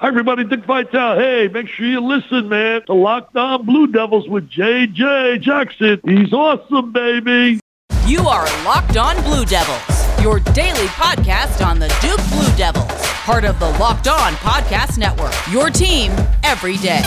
Hi, everybody. Dick Vitale. Hey, make sure you listen, man. The Locked On Blue Devils with J.J. Jackson. He's awesome, baby. You are Locked On Blue Devils, your daily podcast on the Duke Blue Devils, part of the Locked On Podcast Network. Your team every day.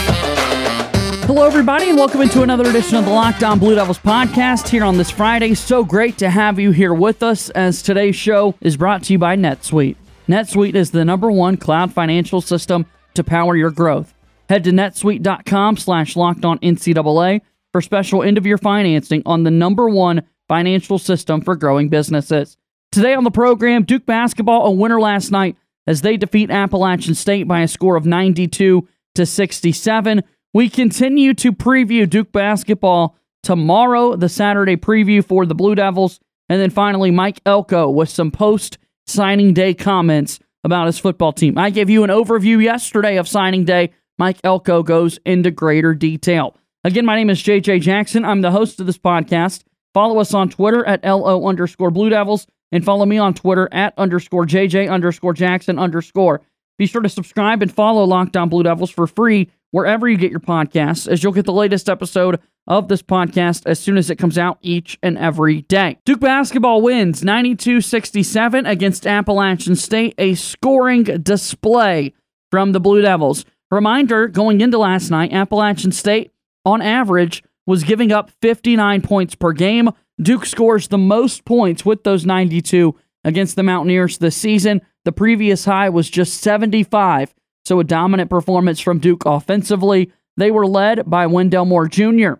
Hello, everybody, and welcome into another edition of the Locked On Blue Devils podcast here on this Friday. So great to have you here with us as today's show is brought to you by NetSuite. NetSuite is the number one cloud financial system to power your growth. Head to netsuite.com slash locked on NCAA for special end of year financing on the number one financial system for growing businesses. Today on the program, Duke basketball a winner last night as they defeat Appalachian State by a score of 92 to 67. We continue to preview Duke basketball tomorrow, the Saturday preview for the Blue Devils. And then finally, Mike Elko with some post signing day comments about his football team. I gave you an overview yesterday of signing day. Mike Elko goes into greater detail. Again, my name is JJ Jackson. I'm the host of this podcast. Follow us on Twitter at LO underscore Blue Devils and follow me on Twitter at underscore JJ underscore Jackson underscore. Be sure to subscribe and follow Locked On Blue Devils for free wherever you get your podcasts, as you'll get the latest episode of this podcast as soon as it comes out each and every day. Duke basketball wins 92 67 against Appalachian State, a scoring display from the Blue Devils. Reminder going into last night, Appalachian State, on average, was giving up 59 points per game. Duke scores the most points with those 92 against the Mountaineers this season. The previous high was just 75, so a dominant performance from Duke offensively. They were led by Wendell Moore Jr.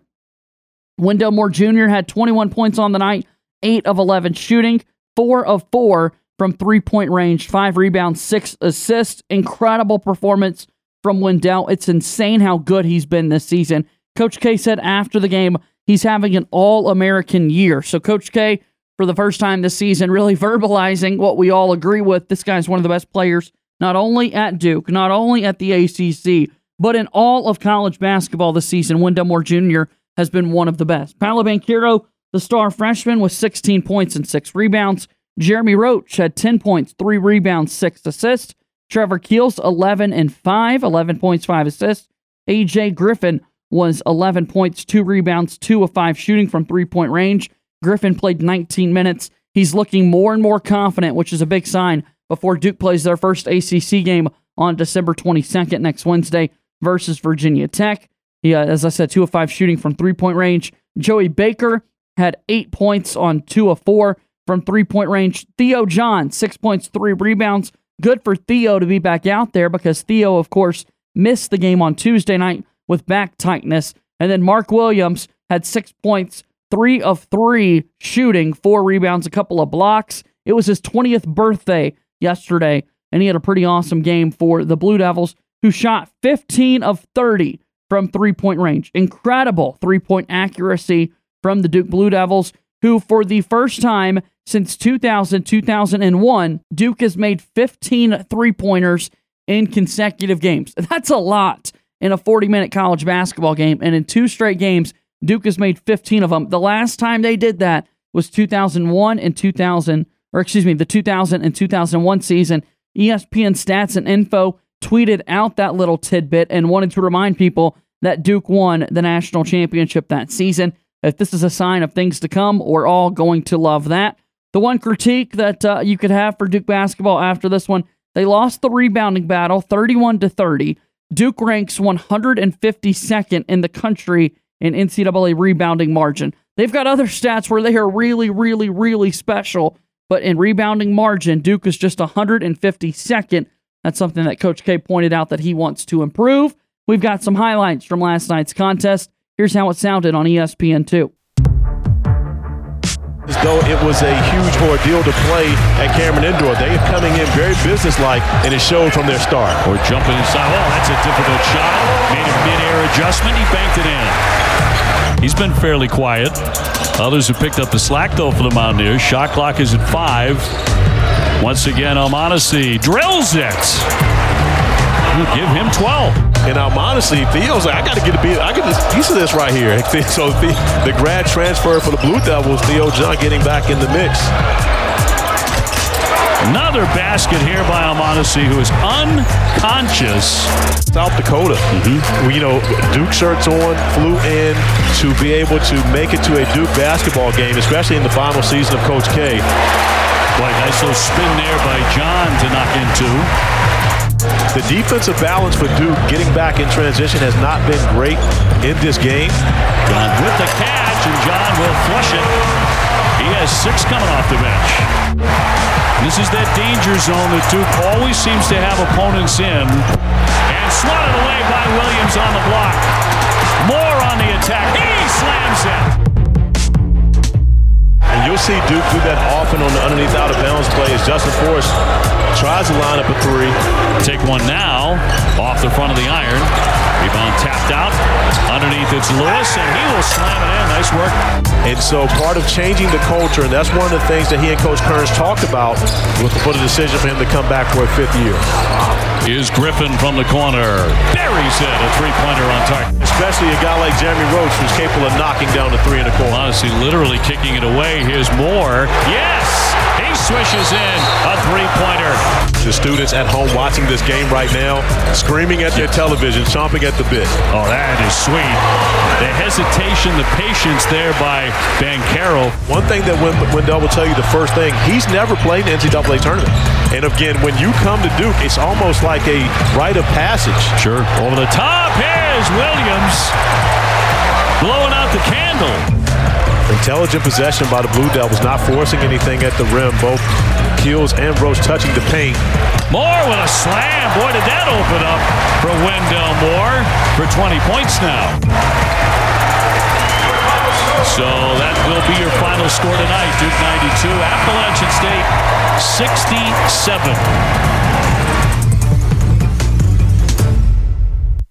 Wendell Moore Jr. had 21 points on the night, 8 of 11 shooting, 4 of 4 from three point range, 5 rebounds, 6 assists. Incredible performance from Wendell. It's insane how good he's been this season. Coach K said after the game, he's having an all American year. So, Coach K, for the first time this season, really verbalizing what we all agree with. This guy's one of the best players, not only at Duke, not only at the ACC, but in all of college basketball this season. Wendell Moore Jr has been one of the best. Paolo Banchero, the star freshman, with 16 points and six rebounds. Jeremy Roach had 10 points, three rebounds, six assists. Trevor Keels, 11 and 5, 11 points, five assists. AJ Griffin was 11 points, two rebounds, two of five shooting from three point range. Griffin played 19 minutes. He's looking more and more confident, which is a big sign before Duke plays their first ACC game on December 22nd next Wednesday versus Virginia Tech. He, uh, as I said, two of five shooting from three point range. Joey Baker had eight points on two of four from three point range. Theo John, six points, three rebounds. Good for Theo to be back out there because Theo, of course, missed the game on Tuesday night with back tightness. And then Mark Williams had six points, three of three shooting, four rebounds, a couple of blocks. It was his 20th birthday yesterday, and he had a pretty awesome game for the Blue Devils, who shot 15 of 30 from three point range. Incredible three point accuracy from the Duke Blue Devils, who, for the first time since 2000 2001, Duke has made 15 three pointers in consecutive games. That's a lot in a 40 minute college basketball game. And in two straight games, Duke has made 15 of them. The last time they did that was 2001 and 2000, or excuse me, the 2000 and 2001 season. ESPN stats and info tweeted out that little tidbit and wanted to remind people that Duke won the national championship that season. If this is a sign of things to come, we're all going to love that. The one critique that uh, you could have for Duke basketball after this one, they lost the rebounding battle 31 to 30. Duke ranks 152nd in the country in NCAA rebounding margin. They've got other stats where they are really, really, really special, but in rebounding margin, Duke is just 152nd that's something that Coach K pointed out that he wants to improve. We've got some highlights from last night's contest. Here's how it sounded on ESPN2. As though it was a huge ordeal to play at Cameron Indoor. They are coming in very businesslike, and it showed from their start. Or jumping inside. Oh, that's a difficult shot. Made a mid-air adjustment. He banked it in. He's been fairly quiet. Others have picked up the slack, though, for the Mountaineers. Shot clock is at five. Once again, Almonacy drills it. We'll give him 12. And Almonacy Theo's like I got to get a bit, I get a piece of this right here. So the, the grad transfer for the Blue Devils, Theo John getting back in the mix. Another basket here by Almonte, who is unconscious. South Dakota, mm-hmm. you know, Duke shirts on, flew in to be able to make it to a Duke basketball game, especially in the final season of Coach K. Boy, nice little spin there by John to knock into. The defensive balance for Duke getting back in transition has not been great in this game. John with the catch, and John will flush it. He has six coming off the bench. This is that danger zone that Duke always seems to have opponents in. And swatted away by Williams on the block. More on the attack. He slams it. You'll see Duke do that often on the underneath out of bounds play as Justin Forrest tries to line up a three. Take one now off the front of the iron. Rebound tapped out. Underneath it's Lewis, and he will slam it in. Nice work. And so part of changing the culture, and that's one of the things that he and Coach Kearns talked about with the, decision for him to come back for a fifth year. Is Griffin from the corner. Buries it. A three-pointer on target. Especially a guy like Jeremy Roach who's capable of knocking down a three in the corner. Honestly, literally kicking it away. Here's Moore. Yes! He swishes in a three-pointer. The students at home watching this game right now, screaming at their television, chomping at the bit. Oh, that is sweet. The hesitation, the patience there by Banchero. One thing that Wendell will tell you, the first thing, he's never played an NCAA tournament. And again, when you come to Duke, it's almost like a rite of passage. Sure. Over the top, here's Williams blowing out the candle. Intelligent possession by the Blue Devils, not forcing anything at the rim. Both Keels and Roach touching the paint. Moore with a slam. Boy, did that open up for Wendell Moore for 20 points now. So that will be your final score tonight. Duke 92, Appalachian State 67.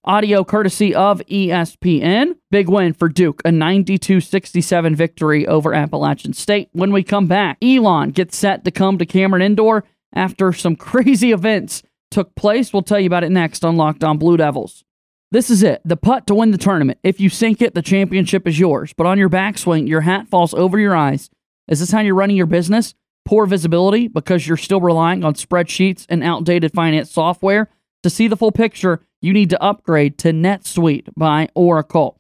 Audio courtesy of ESPN. Big win for Duke, a 92 67 victory over Appalachian State. When we come back, Elon gets set to come to Cameron Indoor after some crazy events took place. We'll tell you about it next on Locked On Blue Devils. This is it, the putt to win the tournament. If you sink it, the championship is yours. But on your backswing, your hat falls over your eyes. Is this how you're running your business? Poor visibility because you're still relying on spreadsheets and outdated finance software? To see the full picture, you need to upgrade to NetSuite by Oracle.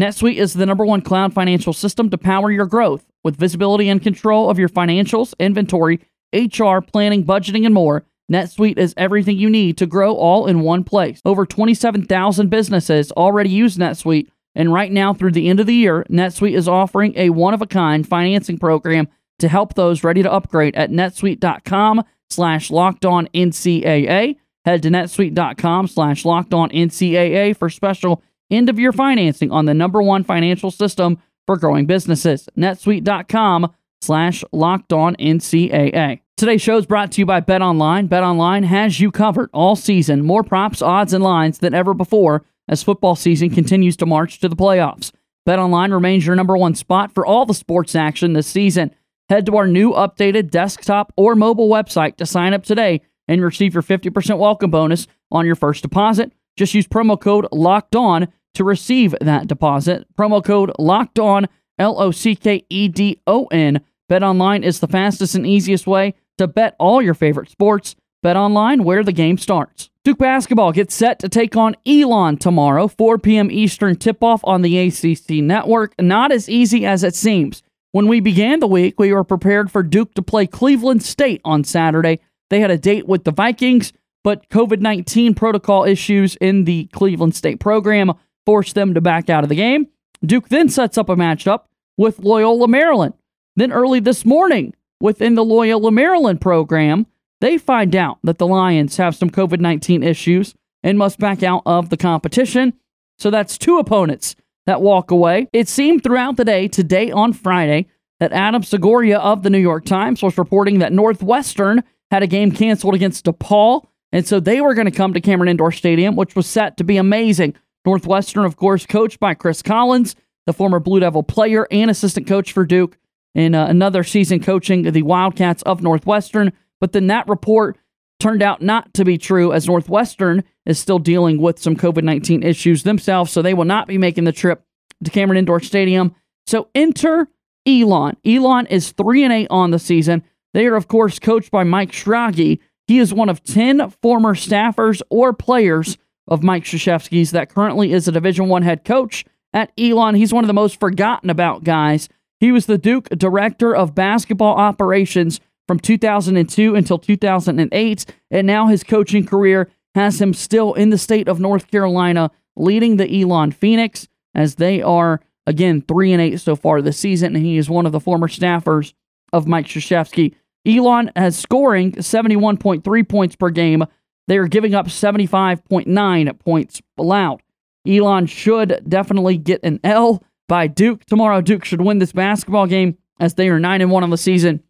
NetSuite is the number one cloud financial system to power your growth with visibility and control of your financials, inventory, HR, planning, budgeting, and more. NetSuite is everything you need to grow all in one place. Over 27,000 businesses already use NetSuite, and right now through the end of the year, NetSuite is offering a one-of-a-kind financing program to help those ready to upgrade at netsuite.com slash locked on NCAA. Head to netsuite.com slash locked on NCAA for special end of year financing on the number one financial system for growing businesses. netsuite.com slash locked on NCAA. Today's show is brought to you by Bet Online. Bet Online has you covered all season. More props, odds, and lines than ever before as football season continues to march to the playoffs. Bet Online remains your number one spot for all the sports action this season. Head to our new updated desktop or mobile website to sign up today and receive your 50% welcome bonus on your first deposit. Just use promo code LOCKED ON to receive that deposit. Promo code LOCKED ON, L O C K E D O N. Bet Online is the fastest and easiest way to bet all your favorite sports. Bet online where the game starts. Duke basketball gets set to take on Elon tomorrow, 4 p.m. Eastern tip off on the ACC network. Not as easy as it seems. When we began the week, we were prepared for Duke to play Cleveland State on Saturday. They had a date with the Vikings, but COVID 19 protocol issues in the Cleveland State program forced them to back out of the game. Duke then sets up a matchup with Loyola Maryland. Then early this morning, within the Loyola Maryland program, they find out that the Lions have some COVID 19 issues and must back out of the competition. So that's two opponents that walk away. It seemed throughout the day, today on Friday, that Adam Zagoria of the New York Times was reporting that Northwestern had a game canceled against DePaul, and so they were going to come to Cameron Indoor Stadium, which was set to be amazing. Northwestern, of course, coached by Chris Collins, the former Blue Devil player and assistant coach for Duke in uh, another season coaching the Wildcats of Northwestern. But then that report turned out not to be true as Northwestern is still dealing with some COVID 19 issues themselves. So they will not be making the trip to Cameron Indoor Stadium. So enter Elon. Elon is 3 and 8 on the season. They are, of course, coached by Mike Schrage. He is one of 10 former staffers or players of Mike Krzyzewski's that currently is a Division One head coach at Elon. He's one of the most forgotten about guys. He was the Duke director of basketball operations from 2002 until 2008, and now his coaching career has him still in the state of North Carolina, leading the Elon Phoenix as they are again three and eight so far this season. And he is one of the former staffers of Mike Krzyzewski. Elon has scoring 71.3 points per game. They are giving up 75.9 points allowed. Elon should definitely get an L by Duke tomorrow. Duke should win this basketball game as they are 9 and 1 on the season.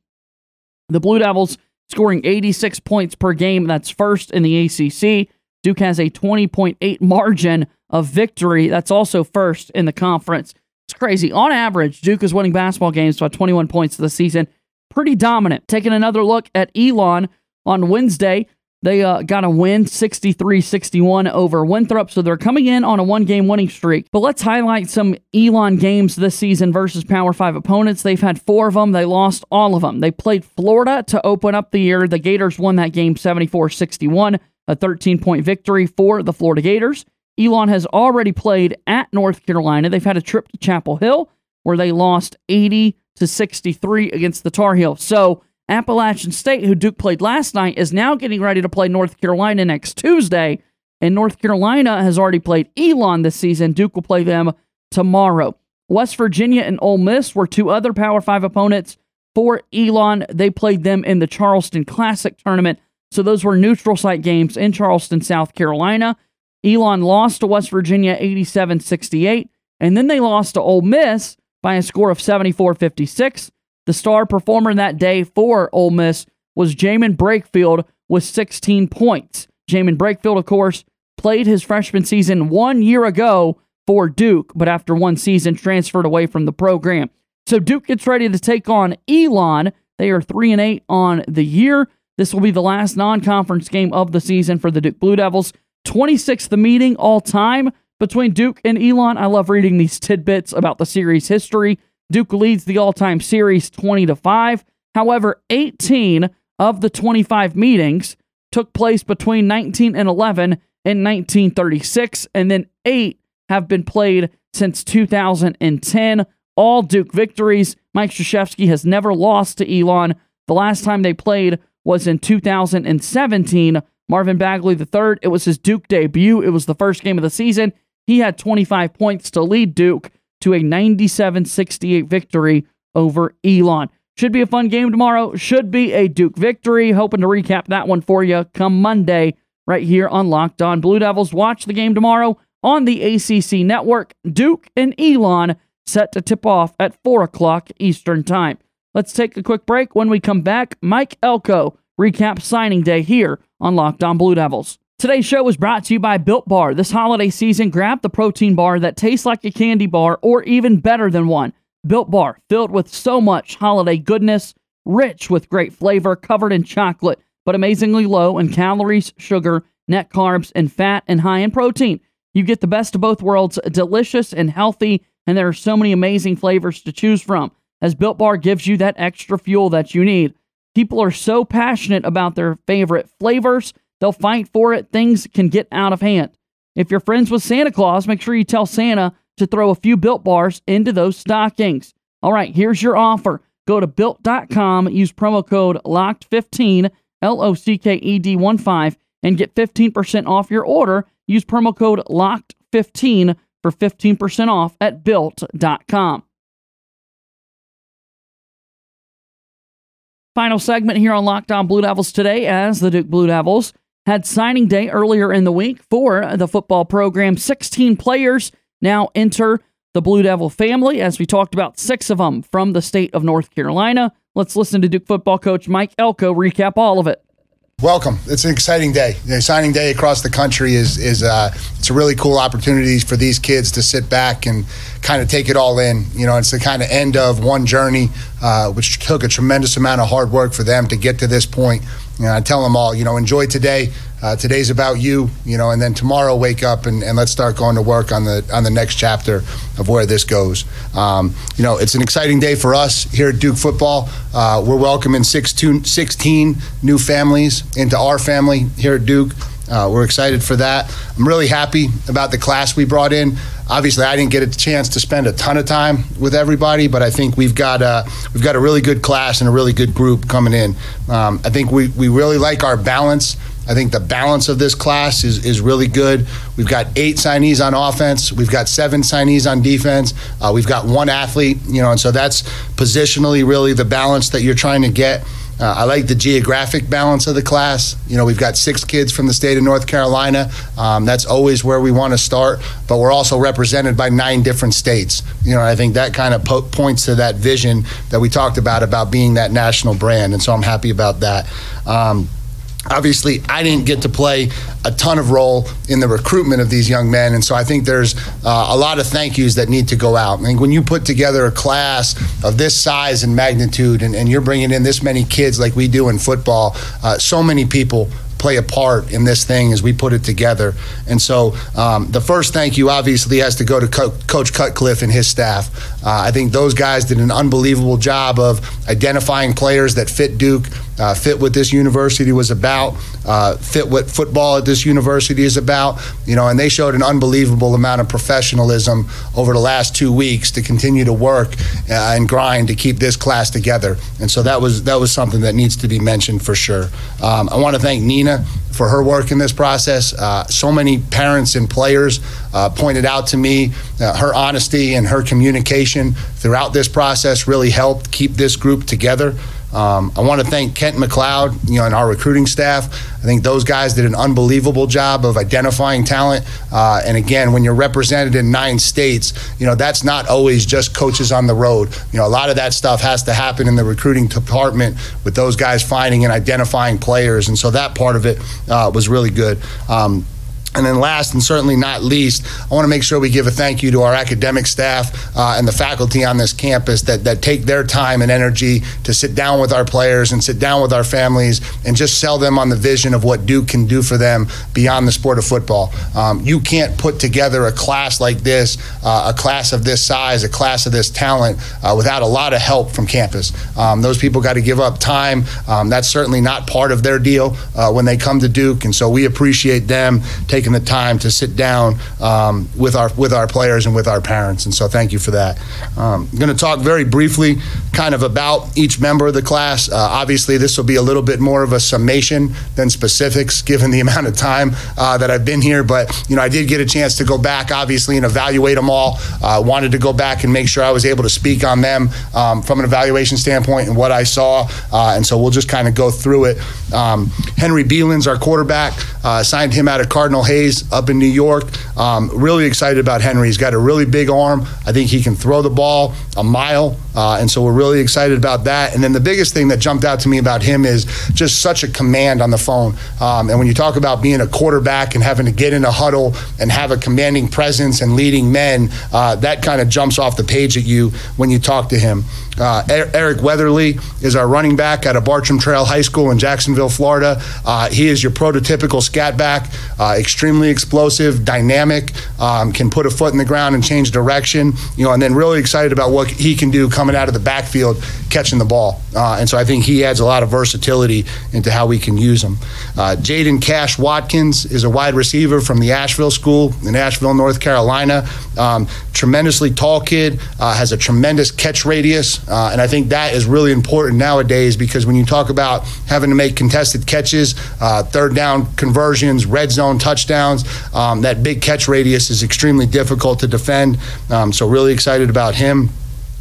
The Blue Devils scoring 86 points per game. That's first in the ACC. Duke has a 20.8 margin of victory. That's also first in the conference. It's crazy. On average, Duke is winning basketball games by 21 points this season. Pretty dominant. Taking another look at Elon on Wednesday, they uh, got a win 63 61 over Winthrop, so they're coming in on a one game winning streak. But let's highlight some Elon games this season versus Power 5 opponents. They've had four of them, they lost all of them. They played Florida to open up the year. The Gators won that game 74 61, a 13 point victory for the Florida Gators. Elon has already played at North Carolina. They've had a trip to Chapel Hill where they lost 80 to 63 against the Tar Heels. So, Appalachian State, who Duke played last night, is now getting ready to play North Carolina next Tuesday. And North Carolina has already played Elon this season. Duke will play them tomorrow. West Virginia and Ole Miss were two other Power Five opponents for Elon. They played them in the Charleston Classic tournament. So those were neutral site games in Charleston, South Carolina. Elon lost to West Virginia 87 68. And then they lost to Ole Miss by a score of 74 56. The star performer that day for Ole Miss was Jaemyn Brakefield with 16 points. Jaemyn Brakefield, of course, played his freshman season one year ago for Duke, but after one season transferred away from the program. So Duke gets ready to take on Elon. They are 3 and 8 on the year. This will be the last non-conference game of the season for the Duke Blue Devils. 26th meeting all time between Duke and Elon. I love reading these tidbits about the series history. Duke leads the all-time series 20 to 5. However, 18 of the 25 meetings took place between 19 and 11 in 1936 and then 8 have been played since 2010. All Duke victories. Mike Krzyzewski has never lost to Elon. The last time they played was in 2017. Marvin Bagley III, it was his Duke debut. It was the first game of the season. He had 25 points to lead Duke to a 97 68 victory over Elon. Should be a fun game tomorrow. Should be a Duke victory. Hoping to recap that one for you come Monday right here on Locked On Blue Devils. Watch the game tomorrow on the ACC network. Duke and Elon set to tip off at 4 o'clock Eastern Time. Let's take a quick break. When we come back, Mike Elko recap signing day here on Locked On Blue Devils. Today's show was brought to you by Built Bar. This holiday season, grab the protein bar that tastes like a candy bar or even better than one. Built Bar, filled with so much holiday goodness, rich with great flavor, covered in chocolate, but amazingly low in calories, sugar, net carbs, and fat, and high in protein. You get the best of both worlds, delicious and healthy, and there are so many amazing flavors to choose from, as Built Bar gives you that extra fuel that you need. People are so passionate about their favorite flavors They'll fight for it. Things can get out of hand. If you're friends with Santa Claus, make sure you tell Santa to throw a few built bars into those stockings. All right, here's your offer. Go to built.com, use promo code LOCKED15, L O C K E D 1 5, and get 15% off your order. Use promo code LOCKED15 for 15% off at built.com. Final segment here on Locked On Blue Devils today as the Duke Blue Devils had signing day earlier in the week for the football program. 16 players now enter the Blue Devil family, as we talked about six of them from the state of North Carolina. Let's listen to Duke football coach Mike Elko recap all of it. Welcome. It's an exciting day. The signing day across the country is is uh, it's a really cool opportunity for these kids to sit back and kind of take it all in. You know, it's the kind of end of one journey, uh, which took a tremendous amount of hard work for them to get to this point. You know, I tell them all, you know, enjoy today. Uh, today's about you, you know, and then tomorrow wake up and, and let's start going to work on the on the next chapter of where this goes. Um, you know, it's an exciting day for us here at Duke Football. Uh, we're welcoming 16, 16 new families into our family here at Duke. Uh, we're excited for that. I'm really happy about the class we brought in. Obviously, I didn't get a chance to spend a ton of time with everybody, but I think we've got a we've got a really good class and a really good group coming in. Um, I think we, we really like our balance. I think the balance of this class is, is really good. We've got eight signees on offense. We've got seven signees on defense. Uh, we've got one athlete, you know, and so that's positionally really the balance that you're trying to get. Uh, I like the geographic balance of the class. You know, we've got six kids from the state of North Carolina. Um, that's always where we want to start, but we're also represented by nine different states. You know, I think that kind of po- points to that vision that we talked about about being that national brand, and so I'm happy about that. Um, obviously i didn't get to play a ton of role in the recruitment of these young men and so i think there's uh, a lot of thank yous that need to go out i think when you put together a class of this size and magnitude and, and you're bringing in this many kids like we do in football uh, so many people play a part in this thing as we put it together. And so um, the first thank you obviously has to go to Co- Coach Cutcliffe and his staff. Uh, I think those guys did an unbelievable job of identifying players that fit Duke, uh, fit what this university was about, uh, fit what football at this university is about. You know, and they showed an unbelievable amount of professionalism over the last two weeks to continue to work uh, and grind to keep this class together. And so that was that was something that needs to be mentioned for sure. Um, I want to thank Nina for her work in this process. Uh, so many parents and players uh, pointed out to me uh, her honesty and her communication throughout this process really helped keep this group together. Um, I want to thank Kent McLeod, you know, and our recruiting staff. I think those guys did an unbelievable job of identifying talent. Uh, and again, when you're represented in nine states, you know, that's not always just coaches on the road. You know, a lot of that stuff has to happen in the recruiting department with those guys finding and identifying players. And so that part of it uh, was really good. Um, and then last and certainly not least, I want to make sure we give a thank you to our academic staff uh, and the faculty on this campus that, that take their time and energy to sit down with our players and sit down with our families and just sell them on the vision of what Duke can do for them beyond the sport of football. Um, you can't put together a class like this, uh, a class of this size, a class of this talent, uh, without a lot of help from campus. Um, those people got to give up time. Um, that's certainly not part of their deal uh, when they come to Duke. And so we appreciate them taking taking the time to sit down um, with our with our players and with our parents. And so thank you for that. Um, I'm going to talk very briefly, kind of about each member of the class. Uh, obviously, this will be a little bit more of a summation than specifics, given the amount of time uh, that I've been here. But you know, I did get a chance to go back, obviously, and evaluate them all. Uh, wanted to go back and make sure I was able to speak on them um, from an evaluation standpoint and what I saw. Uh, and so we'll just kind of go through it. Um, Henry Belin's our quarterback. Uh, signed him out of Cardinal Hayes up in New York. Um, really excited about Henry. He's got a really big arm. I think he can throw the ball a mile, uh, and so we're really excited about that. And then the biggest thing that jumped out to me about him is just such a command on the phone. Um, and when you talk about being a quarterback and having to get in a huddle and have a commanding presence and leading men, uh, that kind of jumps off the page at you when you talk to him. Uh, Eric Weatherly is our running back out of Bartram Trail High School in Jacksonville, Florida. Uh, he is your prototypical scat back, uh, extremely explosive, dynamic, um, can put a foot in the ground and change direction. You know, and then really excited about what he can do coming out of the backfield, catching the ball. Uh, and so I think he adds a lot of versatility into how we can use him. Uh, Jaden Cash Watkins is a wide receiver from the Asheville School in Asheville, North Carolina. Um, tremendously tall kid, uh, has a tremendous catch radius. Uh, and I think that is really important nowadays because when you talk about having to make contested catches, uh, third down conversions, red zone touchdowns, um, that big catch radius is extremely difficult to defend. Um, so, really excited about him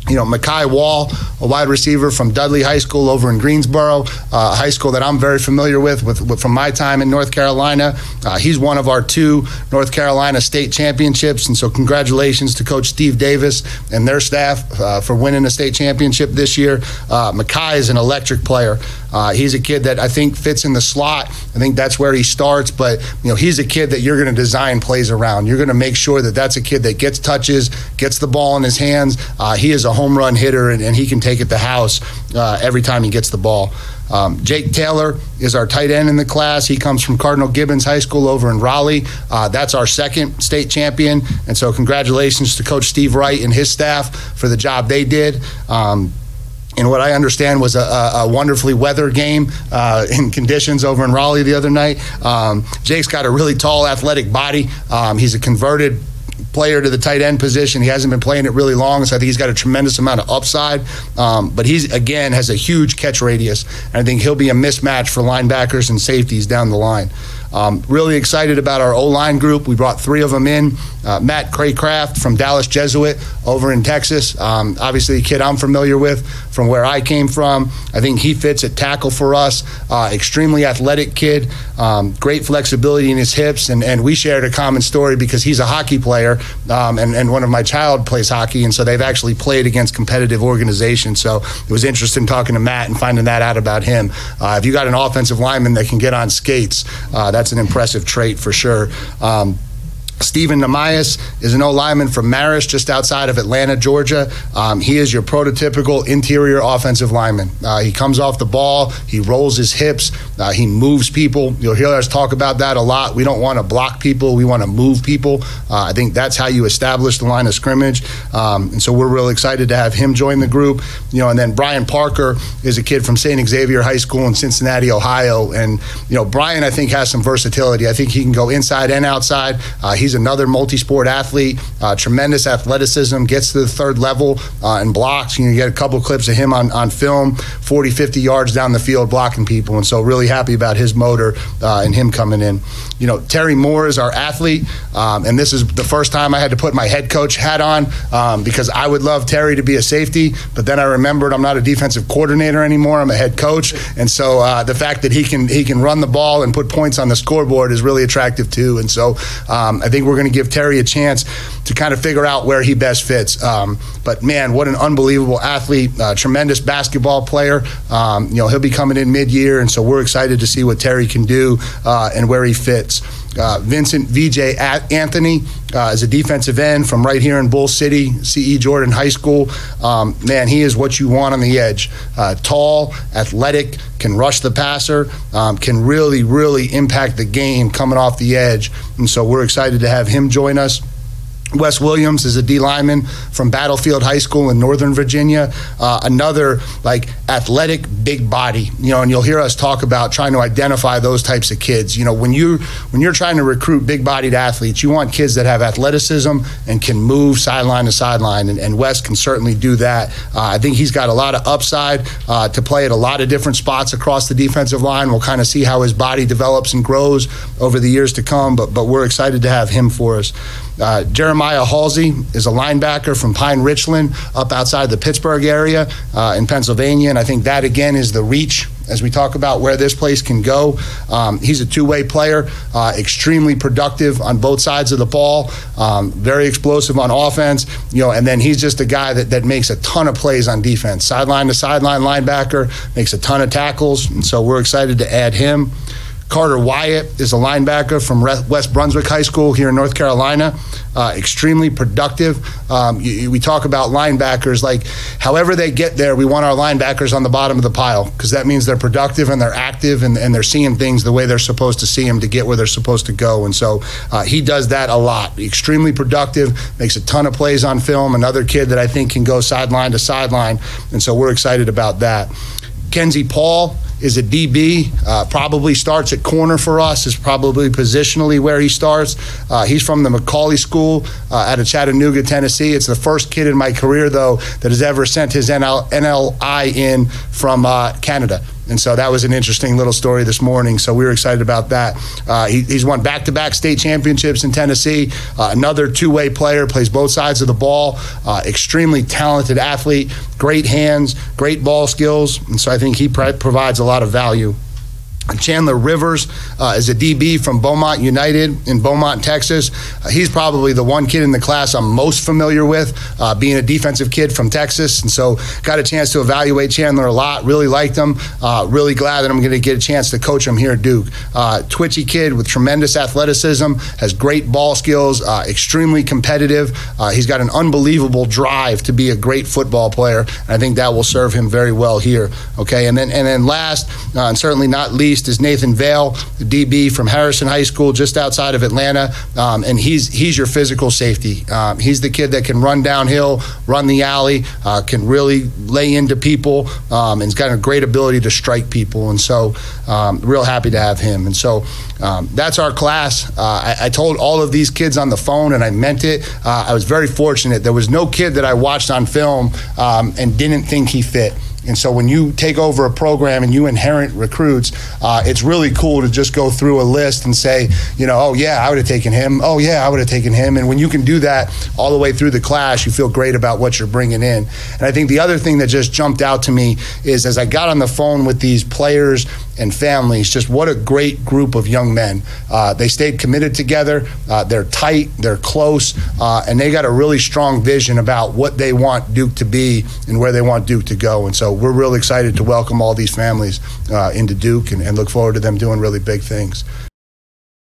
you know, Makai Wall, a wide receiver from Dudley High School over in Greensboro, uh, high school that I'm very familiar with, with, with from my time in North Carolina. Uh, he's one of our two North Carolina state championships, and so congratulations to Coach Steve Davis and their staff uh, for winning a state championship this year. Uh, Makai is an electric player. Uh, he's a kid that I think fits in the slot. I think that's where he starts, but you know, he's a kid that you're going to design plays around. You're going to make sure that that's a kid that gets touches, gets the ball in his hands. Uh, he is a home run hitter, and, and, he can take it the house uh, every time he gets the ball. Um, Jake Taylor is our tight end in the class. He comes from Cardinal Gibbons High School over in Raleigh. Uh, that's our second state champion. And so, congratulations to Coach Steve Wright and his staff for the job they did. Um, in what I understand was a, a, wonderfully weathered game uh, in conditions over in Raleigh the other night. Um, Jake's got a really tall, athletic body. Um, he's a converted player to the tight end position. He hasn't been playing it really long, so I think he's got a tremendous amount of upside. Um, but he's again has a huge catch radius, and I think he'll be a mismatch for linebackers and safeties down the line. Um, really excited about our O line group. We brought three of them in. Uh, Matt Craycraft from Dallas Jesuit over in Texas. Um, obviously, a kid I'm familiar with from where I came from. I think he fits at tackle for us. Uh, extremely athletic kid, um, great flexibility in his hips, and, and we shared a common story because he's a hockey player, um, and, and one of my child plays hockey, and so they've actually played against competitive organizations. So it was interesting talking to Matt and finding that out about him. Uh, if you got an offensive lineman that can get on skates, uh, that's an impressive trait for sure. Um, Stephen Namias is an old lineman from Marist, just outside of Atlanta, Georgia. Um, he is your prototypical interior offensive lineman. Uh, he comes off the ball, he rolls his hips, uh, he moves people. You'll hear us talk about that a lot. We don't want to block people, we want to move people. Uh, I think that's how you establish the line of scrimmage. Um, and so we're really excited to have him join the group. You know, and then Brian Parker is a kid from St. Xavier High School in Cincinnati, Ohio. And, you know, Brian, I think, has some versatility. I think he can go inside and outside. Uh, he's He's another multi-sport athlete, uh, tremendous athleticism, gets to the third level uh, and blocks. You, know, you get a couple clips of him on, on film, 40, 50 yards down the field blocking people. And so really happy about his motor uh, and him coming in. You know, Terry Moore is our athlete. Um, and this is the first time I had to put my head coach hat on um, because I would love Terry to be a safety. But then I remembered I'm not a defensive coordinator anymore. I'm a head coach. And so uh, the fact that he can, he can run the ball and put points on the scoreboard is really attractive too. And so um, I think think we're going to give Terry a chance to kind of figure out where he best fits. Um, but man, what an unbelievable athlete, uh, tremendous basketball player. Um, you know, he'll be coming in mid-year, and so we're excited to see what Terry can do uh, and where he fits. Uh, Vincent VJ Anthony uh, is a defensive end from right here in Bull City, CE Jordan High School. Um, man, he is what you want on the edge. Uh, tall, athletic, can rush the passer, um, can really, really impact the game coming off the edge. And so we're excited to have him join us. Wes Williams is a D lineman from Battlefield High School in Northern Virginia. Uh, another like athletic, big body. You know, and you'll hear us talk about trying to identify those types of kids. You know, when you when you're trying to recruit big-bodied athletes, you want kids that have athleticism and can move sideline to sideline. And, and Wes can certainly do that. Uh, I think he's got a lot of upside uh, to play at a lot of different spots across the defensive line. We'll kind of see how his body develops and grows over the years to come. But but we're excited to have him for us. Uh, Jeremiah Halsey is a linebacker from Pine Richland, up outside the Pittsburgh area uh, in Pennsylvania, and I think that again is the reach as we talk about where this place can go. Um, he's a two-way player, uh, extremely productive on both sides of the ball, um, very explosive on offense. You know, and then he's just a guy that, that makes a ton of plays on defense, sideline to sideline linebacker, makes a ton of tackles, and so we're excited to add him. Carter Wyatt is a linebacker from West Brunswick High School here in North Carolina. Uh, extremely productive. Um, you, we talk about linebackers like however they get there, we want our linebackers on the bottom of the pile because that means they're productive and they're active and, and, they're seeing things the way they're supposed to see them to get where they're supposed to go. And so uh, he does that a lot. Extremely productive, makes a ton of plays on film. Another kid that I think can go sideline to sideline. And so we're excited about that. Kenzie Paul is a DB. Uh, probably starts at corner for us. Is probably positionally where he starts. Uh, he's from the McCallie School uh, out of Chattanooga, Tennessee. It's the first kid in my career though that has ever sent his NL, NLI in from uh, Canada. And so that was an interesting little story this morning. So we were excited about that. Uh, he, he's won back to back state championships in Tennessee. Uh, another two way player, plays both sides of the ball. Uh, extremely talented athlete, great hands, great ball skills. And so I think he pr- provides a lot of value. Chandler Rivers uh, is a DB from Beaumont United in Beaumont, Texas. Uh, he's probably the one kid in the class I'm most familiar with, uh, being a defensive kid from Texas. And so got a chance to evaluate Chandler a lot. Really liked him. Uh, really glad that I'm going to get a chance to coach him here at Duke. Uh, twitchy kid with tremendous athleticism, has great ball skills, uh, extremely competitive. he's got an unbelievable drive to be a great football player. And I think that will serve him very well here. Okay. And then, and then last, and certainly not least, is Nathan Vale, the DB from Harrison High School, just outside of Atlanta, um, and he's he's your physical safety. Um, he's the kid that can run downhill, run the alley, uh, can really lay into people, um, and he's got a great ability to strike people. And so, um, real happy to have him. And so, um, that's our class. Uh, I, I, told all of these kids on the phone, and I meant it. Uh, I was very fortunate. There was no kid that I watched on film um, and didn't think he fit. And so when you take over a program and you inherit recruits, uh, it's really cool to just go through a list and say, you know, oh yeah, I would have taken him. Oh yeah, I would have taken him. And when you can do that all the way through the class, you feel great about what you're bringing in. And I think the other thing that just jumped out to me is as I got on the phone with these players and families, just what a great group of young men. Uh, they stayed committed together. Uh, they're tight. They're close, uh, and they got a really strong vision about what they want Duke to be and where they want Duke to go. And so we're really excited to welcome all these families uh, into Duke and, and look forward to them doing really big things.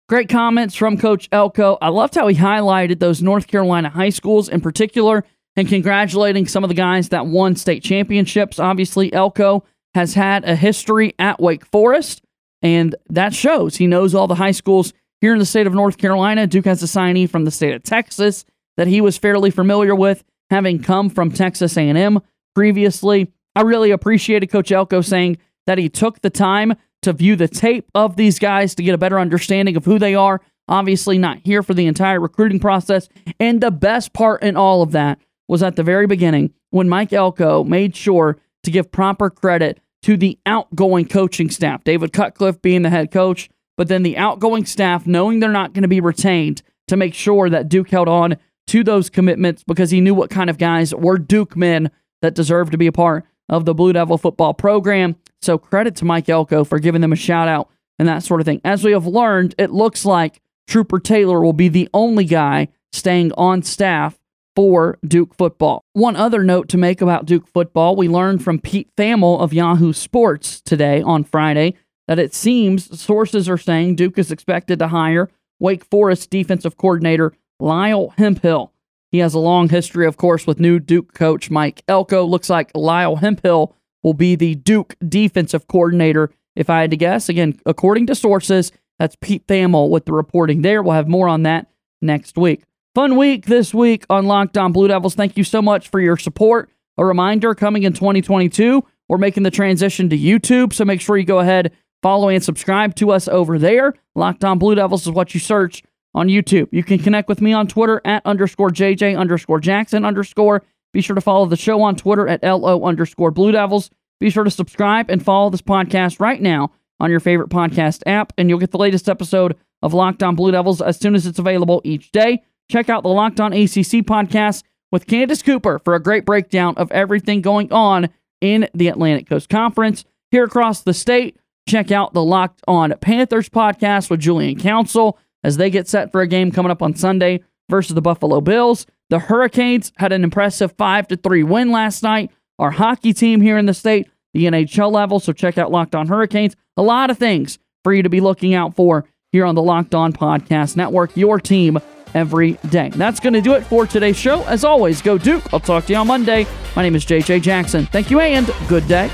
Great comments from Coach Elko. I loved how he highlighted those North Carolina high schools in particular and congratulating some of the guys that won state championships. Obviously, Elko has had a history at Wake Forest, and that shows. He knows all the high schools here in the state of North Carolina. Duke has a signee from the state of Texas that he was fairly familiar with, having come from Texas A&M previously. I really appreciated Coach Elko saying that he took the time to view the tape of these guys to get a better understanding of who they are. Obviously, not here for the entire recruiting process. And the best part in all of that was at the very beginning when Mike Elko made sure to give proper credit to the outgoing coaching staff. David Cutcliffe being the head coach, but then the outgoing staff knowing they're not going to be retained to make sure that Duke held on to those commitments because he knew what kind of guys were Duke men that deserved to be a part of the Blue Devil football program. So credit to Mike Elko for giving them a shout out and that sort of thing. As we have learned, it looks like Trooper Taylor will be the only guy staying on staff for Duke football. One other note to make about Duke football we learned from Pete Thamel of Yahoo Sports today on Friday that it seems sources are saying Duke is expected to hire Wake Forest defensive coordinator Lyle Hemphill. He has a long history, of course, with new Duke coach Mike Elko. Looks like Lyle Hemphill will be the Duke defensive coordinator, if I had to guess. Again, according to sources, that's Pete Thamel with the reporting there. We'll have more on that next week. Fun week this week on Locked On Blue Devils. Thank you so much for your support. A reminder coming in 2022, we're making the transition to YouTube, so make sure you go ahead, follow and subscribe to us over there. Locked On Blue Devils is what you search on YouTube. You can connect with me on Twitter at underscore JJ underscore Jackson underscore. Be sure to follow the show on Twitter at LO underscore Blue Devils. Be sure to subscribe and follow this podcast right now on your favorite podcast app, and you'll get the latest episode of Locked On Blue Devils as soon as it's available each day. Check out the Locked On ACC podcast with Candace Cooper for a great breakdown of everything going on in the Atlantic Coast Conference. Here across the state, check out the Locked On Panthers podcast with Julian Council as they get set for a game coming up on Sunday versus the Buffalo Bills. The Hurricanes had an impressive 5 to 3 win last night. Our hockey team here in the state, the NHL level, so check out Locked On Hurricanes. A lot of things for you to be looking out for here on the Locked On Podcast Network. Your team every day. That's going to do it for today's show. As always, go Duke. I'll talk to you on Monday. My name is JJ Jackson. Thank you and good day.